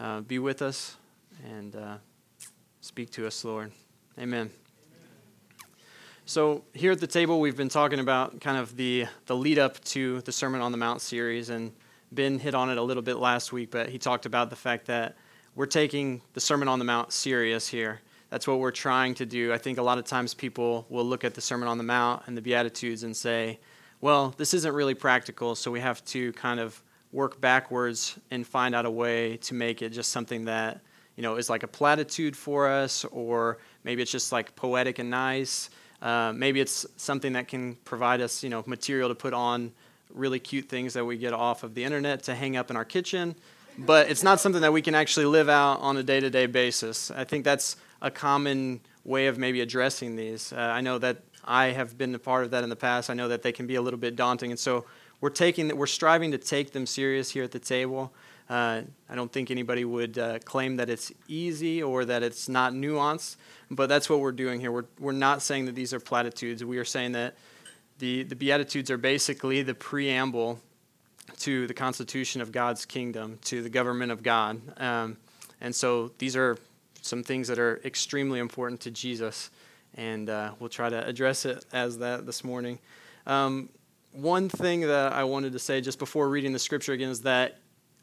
uh, be with us and uh, speak to us, Lord. Amen. So, here at the table, we've been talking about kind of the, the lead up to the Sermon on the Mount series, and Ben hit on it a little bit last week, but he talked about the fact that we're taking the Sermon on the Mount serious here. That's what we're trying to do. I think a lot of times people will look at the Sermon on the Mount and the Beatitudes and say, well, this isn't really practical, so we have to kind of work backwards and find out a way to make it just something that, you know, is like a platitude for us, or maybe it's just like poetic and nice. Uh, maybe it's something that can provide us, you know, material to put on really cute things that we get off of the internet to hang up in our kitchen. But it's not something that we can actually live out on a day to day basis. I think that's a common way of maybe addressing these. Uh, I know that I have been a part of that in the past. I know that they can be a little bit daunting, and so we're taking we're striving to take them serious here at the table. Uh, I don't think anybody would uh, claim that it's easy or that it's not nuanced, but that's what we're doing here. We're we're not saying that these are platitudes. We are saying that the the beatitudes are basically the preamble to the constitution of God's kingdom, to the government of God, um, and so these are some things that are extremely important to Jesus, and uh, we'll try to address it as that this morning. Um, one thing that I wanted to say just before reading the scripture again is that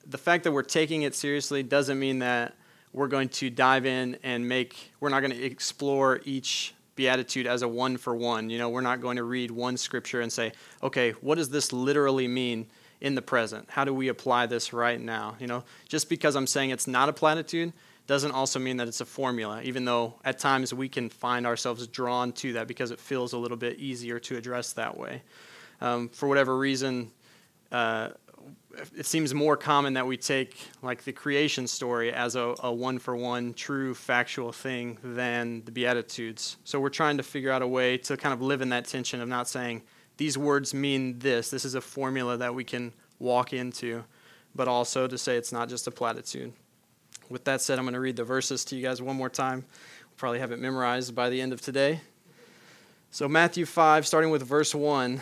the fact that we're taking it seriously doesn't mean that we're going to dive in and make, we're not going to explore each beatitude as a one for one. You know, we're not going to read one scripture and say, okay, what does this literally mean in the present? How do we apply this right now? You know, just because I'm saying it's not a platitude doesn't also mean that it's a formula, even though at times we can find ourselves drawn to that because it feels a little bit easier to address that way. Um, for whatever reason, uh, it seems more common that we take like the creation story as a, a one for one true factual thing than the Beatitudes. So we're trying to figure out a way to kind of live in that tension of not saying these words mean this, this is a formula that we can walk into, but also to say it's not just a platitude. With that said, I'm going to read the verses to you guys one more time. We'll probably have it memorized by the end of today. So, Matthew 5, starting with verse 1.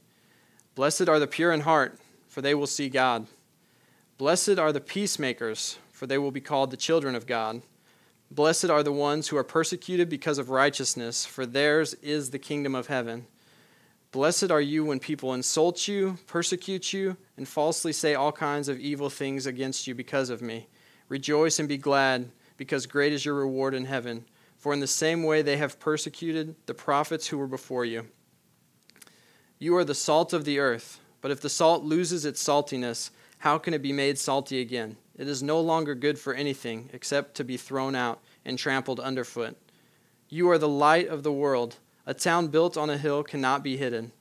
Blessed are the pure in heart, for they will see God. Blessed are the peacemakers, for they will be called the children of God. Blessed are the ones who are persecuted because of righteousness, for theirs is the kingdom of heaven. Blessed are you when people insult you, persecute you, and falsely say all kinds of evil things against you because of me. Rejoice and be glad, because great is your reward in heaven. For in the same way they have persecuted the prophets who were before you. You are the salt of the earth, but if the salt loses its saltiness, how can it be made salty again? It is no longer good for anything except to be thrown out and trampled underfoot. You are the light of the world. A town built on a hill cannot be hidden.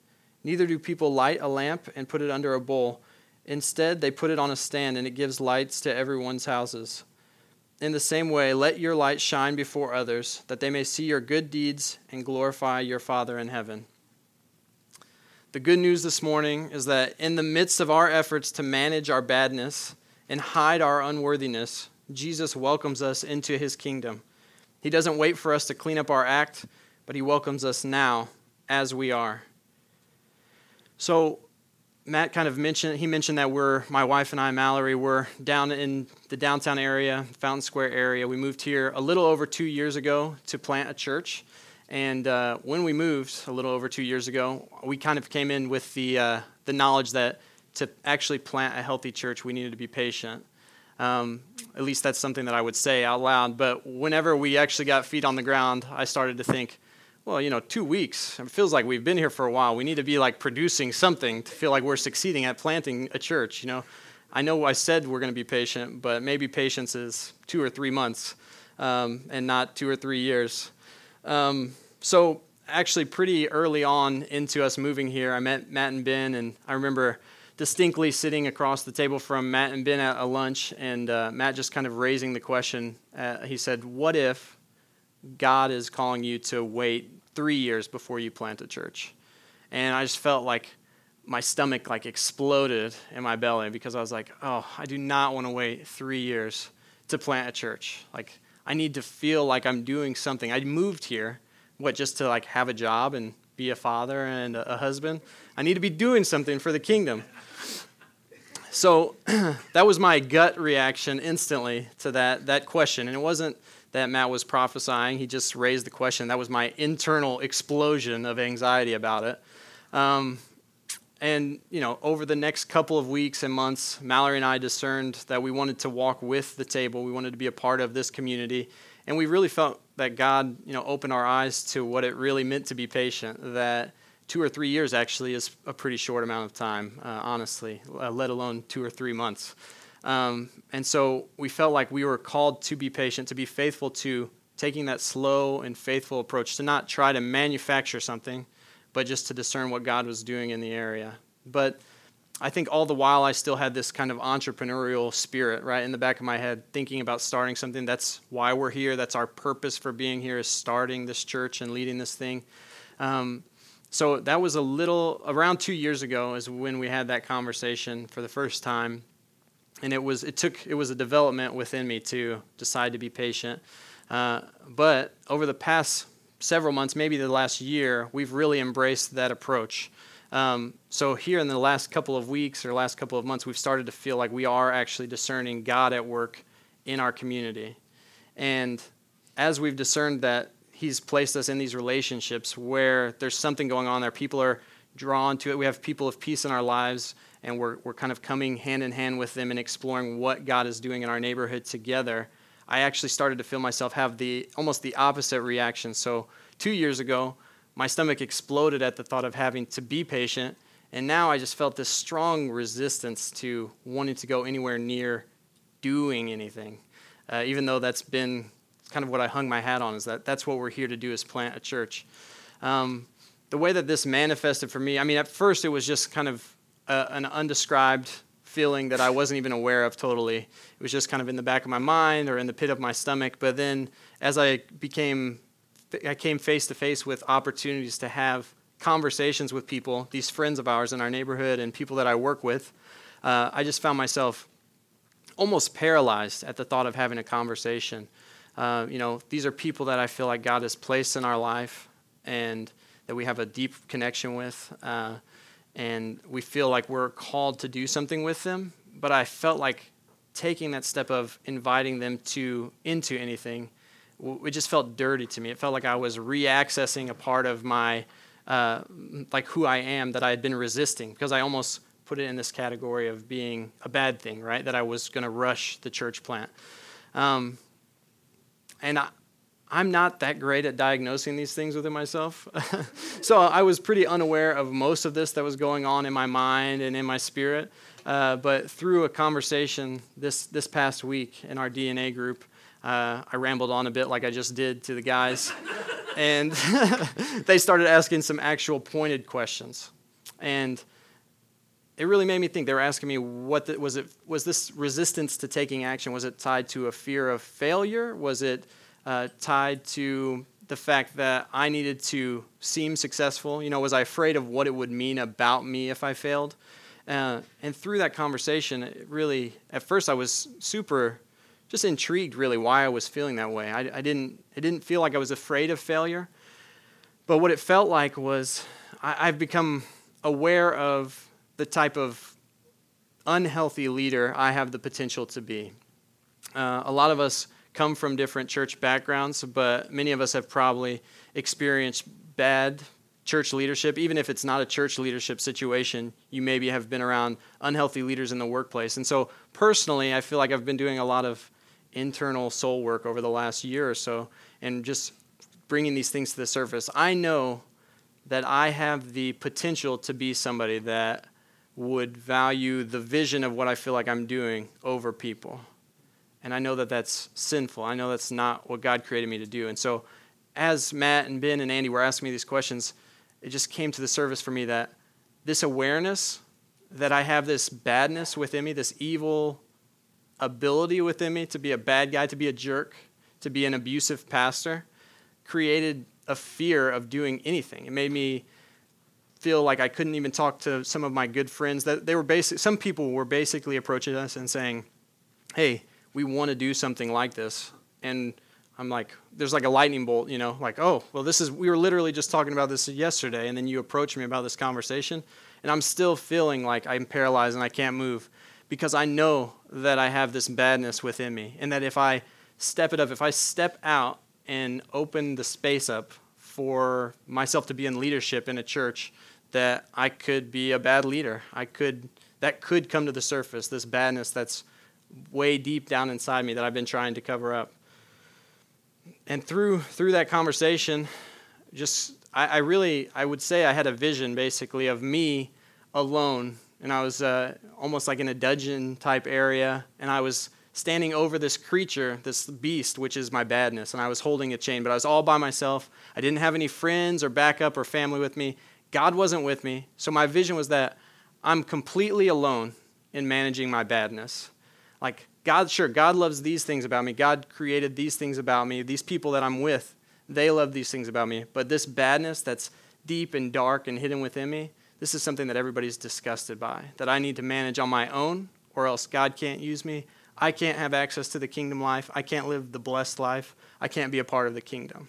Neither do people light a lamp and put it under a bowl Instead, they put it on a stand, and it gives lights to everyone's houses. In the same way, let your light shine before others, that they may see your good deeds and glorify your Father in heaven. The good news this morning is that in the midst of our efforts to manage our badness and hide our unworthiness, Jesus welcomes us into his kingdom. He doesn't wait for us to clean up our act, but he welcomes us now as we are. So, Matt kind of mentioned, he mentioned that we're, my wife and I, Mallory, we're down in the downtown area, Fountain Square area. We moved here a little over two years ago to plant a church. And uh, when we moved a little over two years ago, we kind of came in with the, uh, the knowledge that to actually plant a healthy church, we needed to be patient. Um, at least that's something that I would say out loud. But whenever we actually got feet on the ground, I started to think, well, you know, two weeks. It feels like we've been here for a while. We need to be like producing something to feel like we're succeeding at planting a church. You know, I know I said we're going to be patient, but maybe patience is two or three months um, and not two or three years. Um, so, actually, pretty early on into us moving here, I met Matt and Ben, and I remember distinctly sitting across the table from Matt and Ben at a lunch, and uh, Matt just kind of raising the question. Uh, he said, What if God is calling you to wait three years before you plant a church? And I just felt like my stomach like exploded in my belly because I was like, Oh, I do not want to wait three years to plant a church. Like, I need to feel like I'm doing something. I moved here, what, just to like have a job and be a father and a husband? I need to be doing something for the kingdom. So that was my gut reaction instantly to that, that question. And it wasn't that Matt was prophesying, he just raised the question. That was my internal explosion of anxiety about it. Um, and, you know, over the next couple of weeks and months, Mallory and I discerned that we wanted to walk with the table. We wanted to be a part of this community. And we really felt that God, you know, opened our eyes to what it really meant to be patient, that two or three years actually is a pretty short amount of time, uh, honestly, uh, let alone two or three months. Um, and so we felt like we were called to be patient, to be faithful to taking that slow and faithful approach, to not try to manufacture something, but just to discern what God was doing in the area. But I think all the while I still had this kind of entrepreneurial spirit, right, in the back of my head, thinking about starting something. That's why we're here. That's our purpose for being here, is starting this church and leading this thing. Um, so that was a little around two years ago is when we had that conversation for the first time and it was it took it was a development within me to decide to be patient uh, but over the past several months maybe the last year we've really embraced that approach um, so here in the last couple of weeks or last couple of months we've started to feel like we are actually discerning god at work in our community and as we've discerned that He's placed us in these relationships where there's something going on there. People are drawn to it. We have people of peace in our lives, and we're, we're kind of coming hand in hand with them and exploring what God is doing in our neighborhood together. I actually started to feel myself have the almost the opposite reaction. So, two years ago, my stomach exploded at the thought of having to be patient, and now I just felt this strong resistance to wanting to go anywhere near doing anything, uh, even though that's been kind of what I hung my hat on is that that's what we're here to do is plant a church. Um, the way that this manifested for me, I mean, at first it was just kind of a, an undescribed feeling that I wasn't even aware of totally. It was just kind of in the back of my mind or in the pit of my stomach. But then as I became, I came face to face with opportunities to have conversations with people, these friends of ours in our neighborhood and people that I work with, uh, I just found myself almost paralyzed at the thought of having a conversation. Uh, you know, these are people that I feel like God has placed in our life and that we have a deep connection with. Uh, and we feel like we're called to do something with them. But I felt like taking that step of inviting them to into anything, it just felt dirty to me. It felt like I was reaccessing a part of my, uh, like who I am that I had been resisting because I almost put it in this category of being a bad thing, right? That I was going to rush the church plant. Um, and I, I'm not that great at diagnosing these things within myself. so I was pretty unaware of most of this that was going on in my mind and in my spirit. Uh, but through a conversation this, this past week in our DNA group, uh, I rambled on a bit like I just did to the guys. and they started asking some actual pointed questions. And it really made me think. They were asking me what the, was it was this resistance to taking action was it tied to a fear of failure? Was it uh, tied to the fact that I needed to seem successful? You know, was I afraid of what it would mean about me if I failed? Uh, and through that conversation, it really, at first, I was super, just intrigued, really, why I was feeling that way. I, I didn't, it didn't feel like I was afraid of failure, but what it felt like was I, I've become aware of the type of unhealthy leader I have the potential to be. Uh, a lot of us come from different church backgrounds, but many of us have probably experienced bad church leadership. Even if it's not a church leadership situation, you maybe have been around unhealthy leaders in the workplace. And so, personally, I feel like I've been doing a lot of internal soul work over the last year or so and just bringing these things to the surface. I know that I have the potential to be somebody that would value the vision of what I feel like I'm doing over people. And I know that that's sinful. I know that's not what God created me to do. And so, as Matt and Ben and Andy were asking me these questions, it just came to the surface for me that this awareness that I have this badness within me, this evil ability within me to be a bad guy, to be a jerk, to be an abusive pastor, created a fear of doing anything. It made me feel like I couldn't even talk to some of my good friends. That they were basic. Some people were basically approaching us and saying, "Hey, we want to do something like this," and I'm like, there's like a lightning bolt, you know, like, oh, well, this is, we were literally just talking about this yesterday, and then you approach me about this conversation, and I'm still feeling like I'm paralyzed and I can't move because I know that I have this badness within me, and that if I step it up, if I step out and open the space up for myself to be in leadership in a church, that I could be a bad leader. I could, that could come to the surface, this badness that's way deep down inside me that I've been trying to cover up and through through that conversation, just I, I, really I would say I had a vision basically of me alone, and I was uh, almost like in a dungeon type area, and I was standing over this creature, this beast, which is my badness, and I was holding a chain, but I was all by myself. I didn't have any friends or backup or family with me. God wasn't with me, so my vision was that I'm completely alone in managing my badness. Like God, sure, God loves these things about me. God created these things about me. These people that I'm with, they love these things about me. But this badness that's deep and dark and hidden within me, this is something that everybody's disgusted by, that I need to manage on my own, or else God can't use me. I can't have access to the kingdom life. I can't live the blessed life. I can't be a part of the kingdom.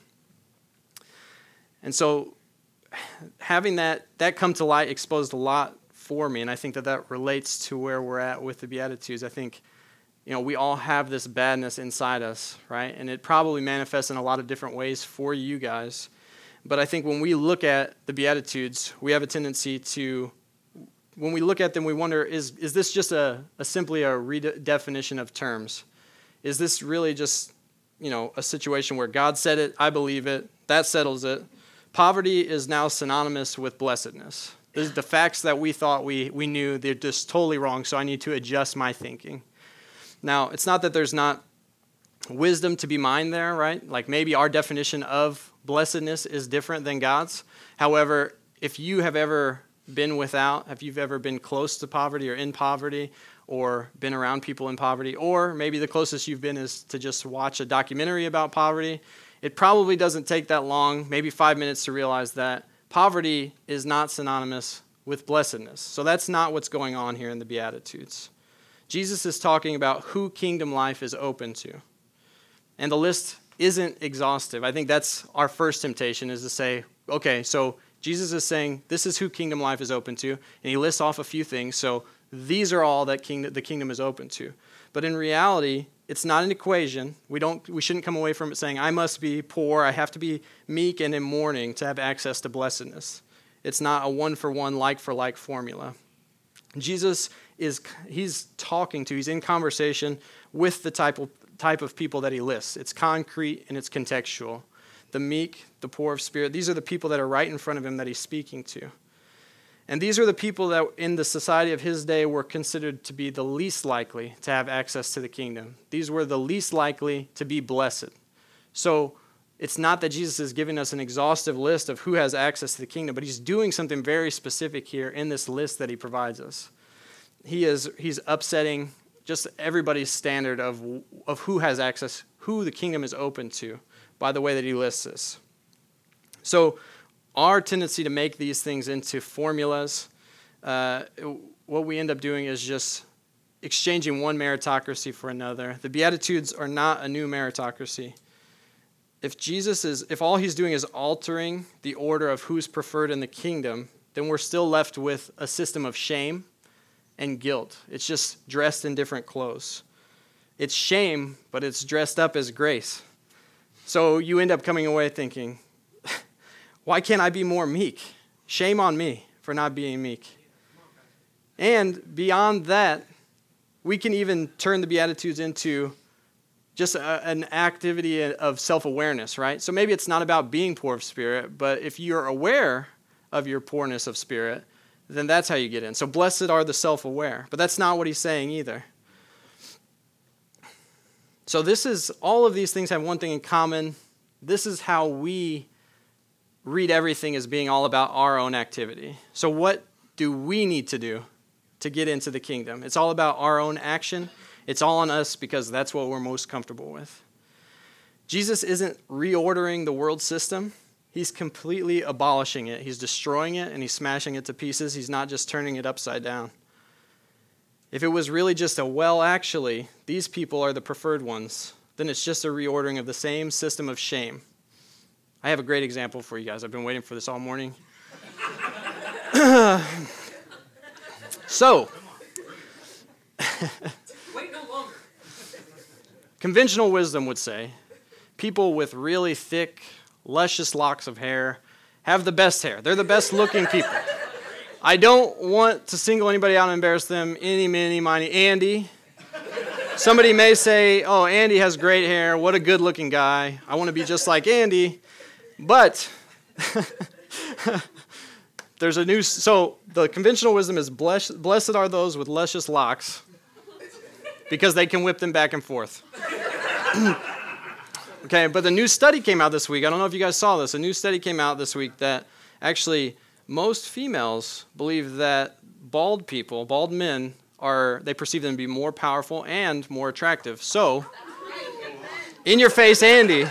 And so, having that, that come to light exposed a lot for me, and I think that that relates to where we're at with the Beatitudes. I think you know, we all have this badness inside us, right? And it probably manifests in a lot of different ways for you guys. But I think when we look at the Beatitudes, we have a tendency to, when we look at them, we wonder is, is this just a, a simply a redefinition of terms? Is this really just, you know, a situation where God said it, I believe it, that settles it? Poverty is now synonymous with blessedness. The facts that we thought we, we knew, they're just totally wrong, so I need to adjust my thinking. Now, it's not that there's not wisdom to be mined there, right? Like maybe our definition of blessedness is different than God's. However, if you have ever been without, if you've ever been close to poverty or in poverty, or been around people in poverty, or maybe the closest you've been is to just watch a documentary about poverty, it probably doesn't take that long, maybe five minutes, to realize that poverty is not synonymous with blessedness. So that's not what's going on here in the Beatitudes. Jesus is talking about who kingdom life is open to. And the list isn't exhaustive. I think that's our first temptation is to say, okay, so Jesus is saying this is who kingdom life is open to, and he lists off a few things. So these are all that the kingdom is open to. But in reality, it's not an equation. We, don't, we shouldn't come away from it saying, I must be poor, I have to be meek and in mourning to have access to blessedness. It's not a one for one, like for like formula. Jesus is he's talking to, he's in conversation with the type of, type of people that he lists. It's concrete and it's contextual. The meek, the poor of spirit, these are the people that are right in front of him that he's speaking to. And these are the people that in the society of his day were considered to be the least likely to have access to the kingdom. These were the least likely to be blessed. So it's not that Jesus is giving us an exhaustive list of who has access to the kingdom, but he's doing something very specific here in this list that he provides us he is he's upsetting just everybody's standard of of who has access, who the kingdom is open to, by the way that he lists this. So, our tendency to make these things into formulas, uh, what we end up doing is just exchanging one meritocracy for another. The Beatitudes are not a new meritocracy. If Jesus is, if all he's doing is altering the order of who's preferred in the kingdom, then we're still left with a system of shame and guilt. It's just dressed in different clothes. It's shame, but it's dressed up as grace. So you end up coming away thinking, why can't I be more meek? Shame on me for not being meek. And beyond that, we can even turn the Beatitudes into just a, an activity of self awareness, right? So maybe it's not about being poor of spirit, but if you're aware of your poorness of spirit, then that's how you get in. So blessed are the self aware. But that's not what he's saying either. So this is all of these things have one thing in common. This is how we read everything as being all about our own activity. So what do we need to do to get into the kingdom. It's all about our own action. It's all on us because that's what we're most comfortable with. Jesus isn't reordering the world system. He's completely abolishing it. He's destroying it and he's smashing it to pieces. He's not just turning it upside down. If it was really just a well, actually, these people are the preferred ones, then it's just a reordering of the same system of shame. I have a great example for you guys. I've been waiting for this all morning. so, wait no longer. Conventional wisdom would say people with really thick, luscious locks of hair have the best hair. They're the best looking people. I don't want to single anybody out and embarrass them. Any, many, miny, Andy. Somebody may say, oh, Andy has great hair. What a good looking guy. I want to be just like Andy. But there's a new, so the conventional wisdom is blessed, blessed are those with luscious locks because they can whip them back and forth. okay, but the new study came out this week. I don't know if you guys saw this. A new study came out this week that actually most females believe that bald people, bald men, are they perceive them to be more powerful and more attractive. So, in your face, Andy.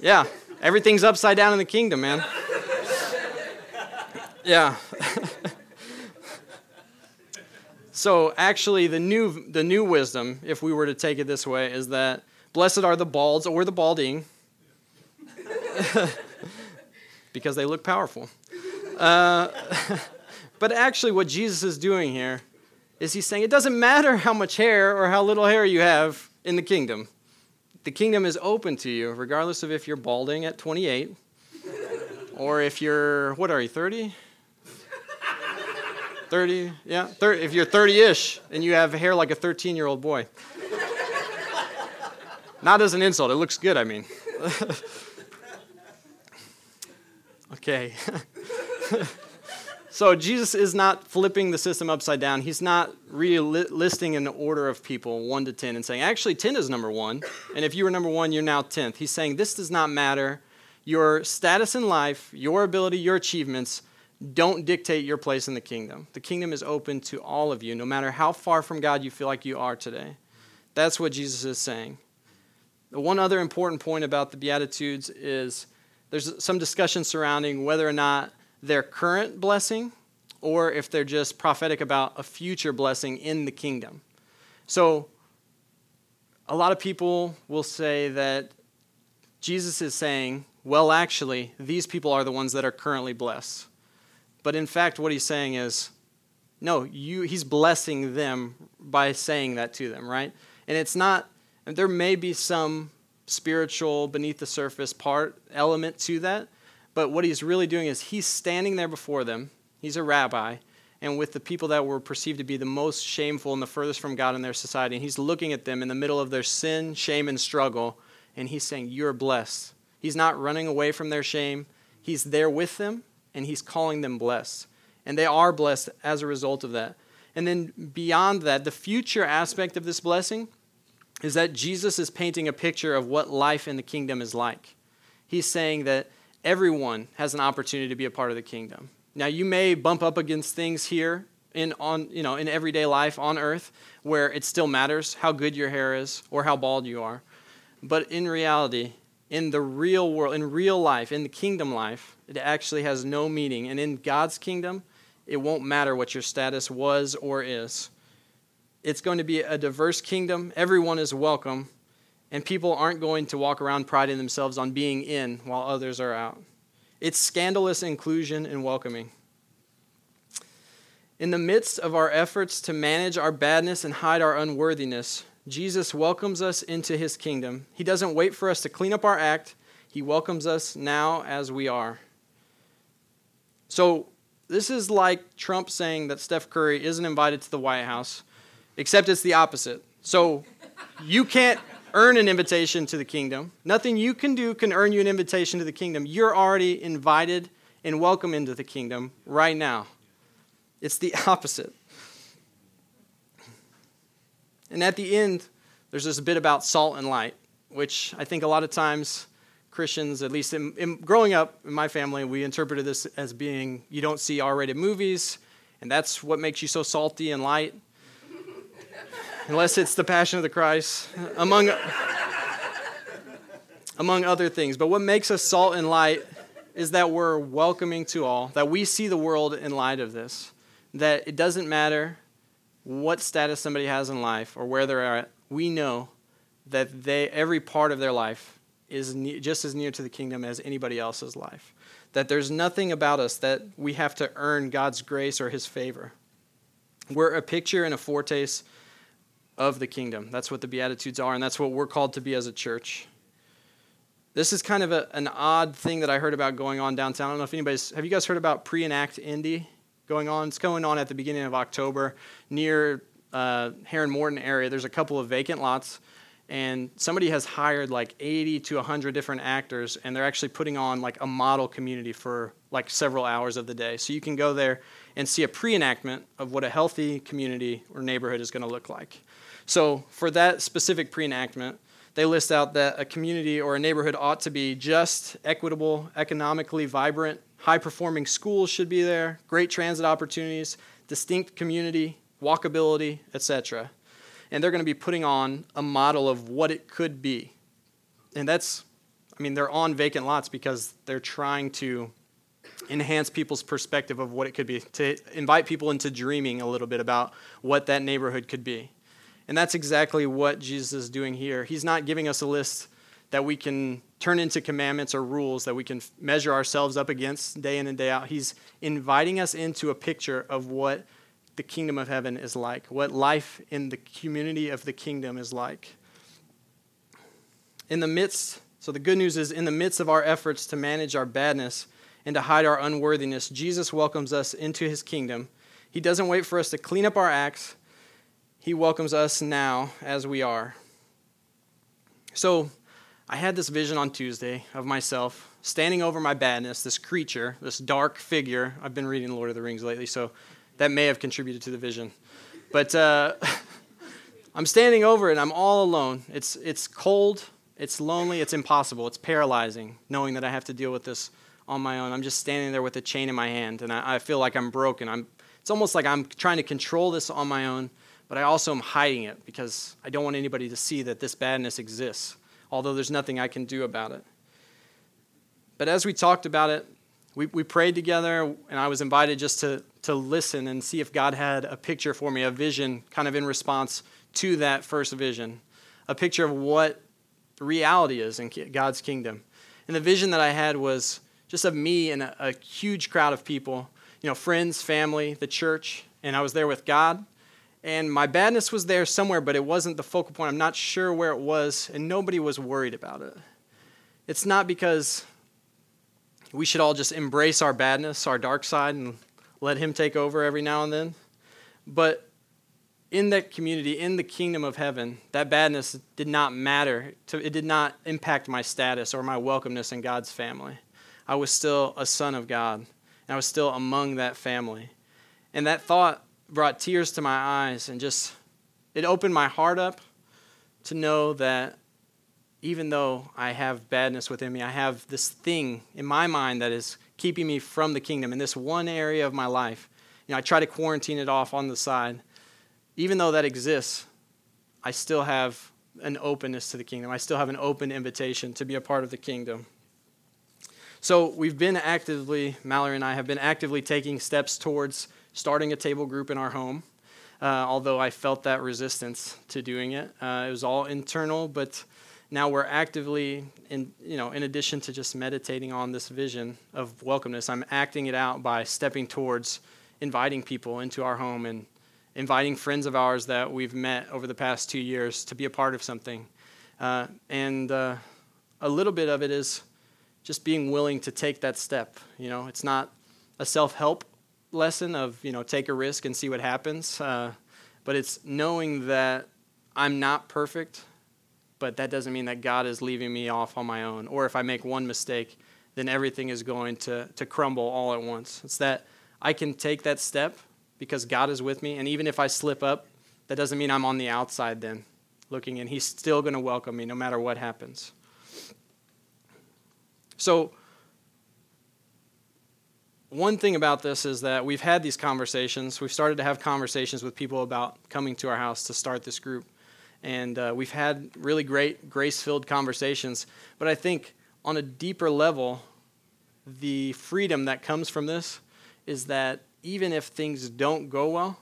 Yeah, everything's upside down in the kingdom, man. Yeah. so actually the new the new wisdom, if we were to take it this way, is that blessed are the balds or the balding. because they look powerful. Uh, but actually, what Jesus is doing here is he's saying it doesn't matter how much hair or how little hair you have in the kingdom. The kingdom is open to you, regardless of if you're balding at 28 or if you're, what are you, 30? 30, yeah, 30, if you're 30 ish and you have hair like a 13 year old boy. Not as an insult, it looks good, I mean. okay. so Jesus is not flipping the system upside down. He's not listing in an order of people, 1 to 10, and saying, actually, 10 is number one. And if you were number one, you're now 10th. He's saying, this does not matter. Your status in life, your ability, your achievements don't dictate your place in the kingdom. The kingdom is open to all of you, no matter how far from God you feel like you are today. That's what Jesus is saying. The one other important point about the Beatitudes is there's some discussion surrounding whether or not they're current blessing or if they're just prophetic about a future blessing in the kingdom. So, a lot of people will say that Jesus is saying, well, actually, these people are the ones that are currently blessed. But in fact, what he's saying is, no, you, he's blessing them by saying that to them, right? And it's not, there may be some spiritual, beneath the surface part element to that, but what he's really doing is he's standing there before them. He's a rabbi, and with the people that were perceived to be the most shameful and the furthest from God in their society, and he's looking at them in the middle of their sin, shame, and struggle, and he's saying, You're blessed. He's not running away from their shame, he's there with them and he's calling them blessed. And they are blessed as a result of that. And then beyond that, the future aspect of this blessing is that Jesus is painting a picture of what life in the kingdom is like. He's saying that everyone has an opportunity to be a part of the kingdom. Now, you may bump up against things here in, on, you know, in everyday life on earth where it still matters how good your hair is or how bald you are. But in reality, in the real world, in real life, in the kingdom life, it actually has no meaning. And in God's kingdom, it won't matter what your status was or is. It's going to be a diverse kingdom. Everyone is welcome. And people aren't going to walk around priding themselves on being in while others are out. It's scandalous inclusion and welcoming. In the midst of our efforts to manage our badness and hide our unworthiness, Jesus welcomes us into his kingdom. He doesn't wait for us to clean up our act, he welcomes us now as we are. So, this is like Trump saying that Steph Curry isn't invited to the White House, except it's the opposite. So, you can't earn an invitation to the kingdom. Nothing you can do can earn you an invitation to the kingdom. You're already invited and welcome into the kingdom right now. It's the opposite. And at the end, there's this bit about salt and light, which I think a lot of times Christians, at least in, in growing up in my family, we interpreted this as being you don't see R rated movies and that's what makes you so salty and light. Unless it's the passion of the Christ, among, among other things. But what makes us salt and light is that we're welcoming to all, that we see the world in light of this, that it doesn't matter what status somebody has in life or where they're at, we know that they, every part of their life is ne- just as near to the kingdom as anybody else's life that there's nothing about us that we have to earn God's grace or his favor. We're a picture and a foretaste of the kingdom. That's what the Beatitudes are, and that's what we're called to be as a church. This is kind of a, an odd thing that I heard about going on downtown. I don't know if anybody's, have you guys heard about Pre Enact Indy going on? It's going on at the beginning of October near uh, Herron Morton area. There's a couple of vacant lots and somebody has hired like 80 to 100 different actors and they're actually putting on like a model community for like several hours of the day so you can go there and see a pre-enactment of what a healthy community or neighborhood is going to look like so for that specific pre-enactment they list out that a community or a neighborhood ought to be just equitable economically vibrant high performing schools should be there great transit opportunities distinct community walkability etc and they're going to be putting on a model of what it could be. And that's, I mean, they're on vacant lots because they're trying to enhance people's perspective of what it could be, to invite people into dreaming a little bit about what that neighborhood could be. And that's exactly what Jesus is doing here. He's not giving us a list that we can turn into commandments or rules that we can measure ourselves up against day in and day out. He's inviting us into a picture of what the kingdom of heaven is like, what life in the community of the kingdom is like. In the midst, so the good news is, in the midst of our efforts to manage our badness and to hide our unworthiness, Jesus welcomes us into his kingdom. He doesn't wait for us to clean up our acts, he welcomes us now as we are. So, I had this vision on Tuesday of myself standing over my badness, this creature, this dark figure. I've been reading Lord of the Rings lately, so that may have contributed to the vision. But uh, I'm standing over it and I'm all alone. It's, it's cold, it's lonely, it's impossible, it's paralyzing knowing that I have to deal with this on my own. I'm just standing there with a chain in my hand and I, I feel like I'm broken. I'm, it's almost like I'm trying to control this on my own, but I also am hiding it because I don't want anybody to see that this badness exists, although there's nothing I can do about it. But as we talked about it, we, we prayed together, and I was invited just to, to listen and see if God had a picture for me, a vision kind of in response to that first vision, a picture of what reality is in God's kingdom. And the vision that I had was just of me and a, a huge crowd of people, you know, friends, family, the church, and I was there with God. And my badness was there somewhere, but it wasn't the focal point. I'm not sure where it was, and nobody was worried about it. It's not because we should all just embrace our badness, our dark side, and let Him take over every now and then. But in that community, in the kingdom of heaven, that badness did not matter. It did not impact my status or my welcomeness in God's family. I was still a son of God, and I was still among that family. And that thought brought tears to my eyes and just, it opened my heart up to know that even though I have badness within me, I have this thing in my mind that is keeping me from the kingdom in this one area of my life. You know, I try to quarantine it off on the side. Even though that exists, I still have an openness to the kingdom. I still have an open invitation to be a part of the kingdom. So we've been actively, Mallory and I have been actively taking steps towards starting a table group in our home. Uh, although I felt that resistance to doing it, uh, it was all internal, but now we're actively in you know in addition to just meditating on this vision of welcomeness i'm acting it out by stepping towards inviting people into our home and inviting friends of ours that we've met over the past two years to be a part of something uh, and uh, a little bit of it is just being willing to take that step you know it's not a self-help lesson of you know take a risk and see what happens uh, but it's knowing that i'm not perfect but that doesn't mean that God is leaving me off on my own. Or if I make one mistake, then everything is going to, to crumble all at once. It's that I can take that step because God is with me. And even if I slip up, that doesn't mean I'm on the outside then looking in. He's still going to welcome me no matter what happens. So, one thing about this is that we've had these conversations. We've started to have conversations with people about coming to our house to start this group. And uh, we've had really great, grace filled conversations. But I think on a deeper level, the freedom that comes from this is that even if things don't go well,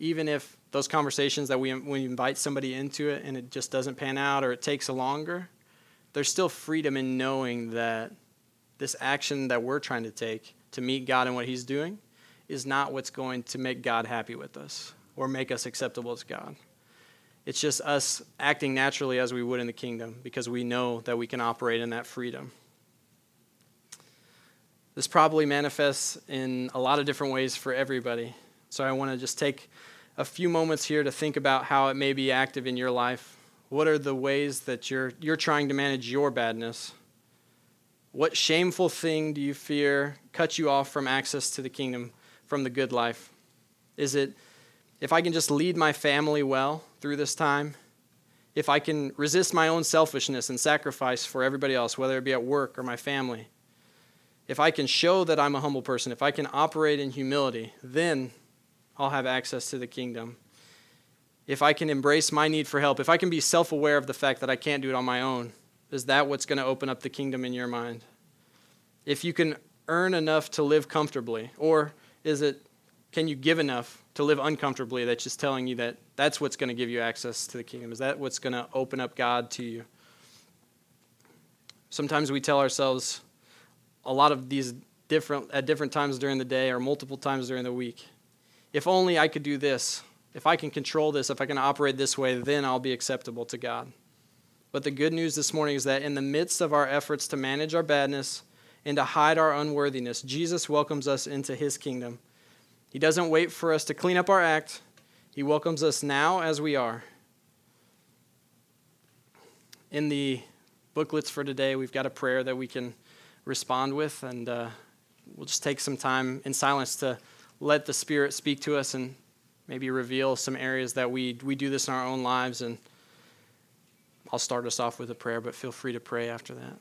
even if those conversations that we, we invite somebody into it and it just doesn't pan out or it takes longer, there's still freedom in knowing that this action that we're trying to take to meet God and what He's doing is not what's going to make God happy with us or make us acceptable to God. It's just us acting naturally as we would in the kingdom because we know that we can operate in that freedom. This probably manifests in a lot of different ways for everybody. So I want to just take a few moments here to think about how it may be active in your life. What are the ways that you're, you're trying to manage your badness? What shameful thing do you fear cuts you off from access to the kingdom, from the good life? Is it if I can just lead my family well through this time? If I can resist my own selfishness and sacrifice for everybody else, whether it be at work or my family? If I can show that I'm a humble person, if I can operate in humility, then I'll have access to the kingdom. If I can embrace my need for help, if I can be self aware of the fact that I can't do it on my own, is that what's going to open up the kingdom in your mind? If you can earn enough to live comfortably, or is it can you give enough to live uncomfortably that's just telling you that that's what's going to give you access to the kingdom? Is that what's going to open up God to you? Sometimes we tell ourselves a lot of these different at different times during the day or multiple times during the week if only I could do this, if I can control this, if I can operate this way, then I'll be acceptable to God. But the good news this morning is that in the midst of our efforts to manage our badness and to hide our unworthiness, Jesus welcomes us into his kingdom. He doesn't wait for us to clean up our act, he welcomes us now as we are. In the booklets for today, we've got a prayer that we can respond with, and uh, we'll just take some time in silence to let the Spirit speak to us and maybe reveal some areas that we, we do this in our own lives. And I'll start us off with a prayer, but feel free to pray after that.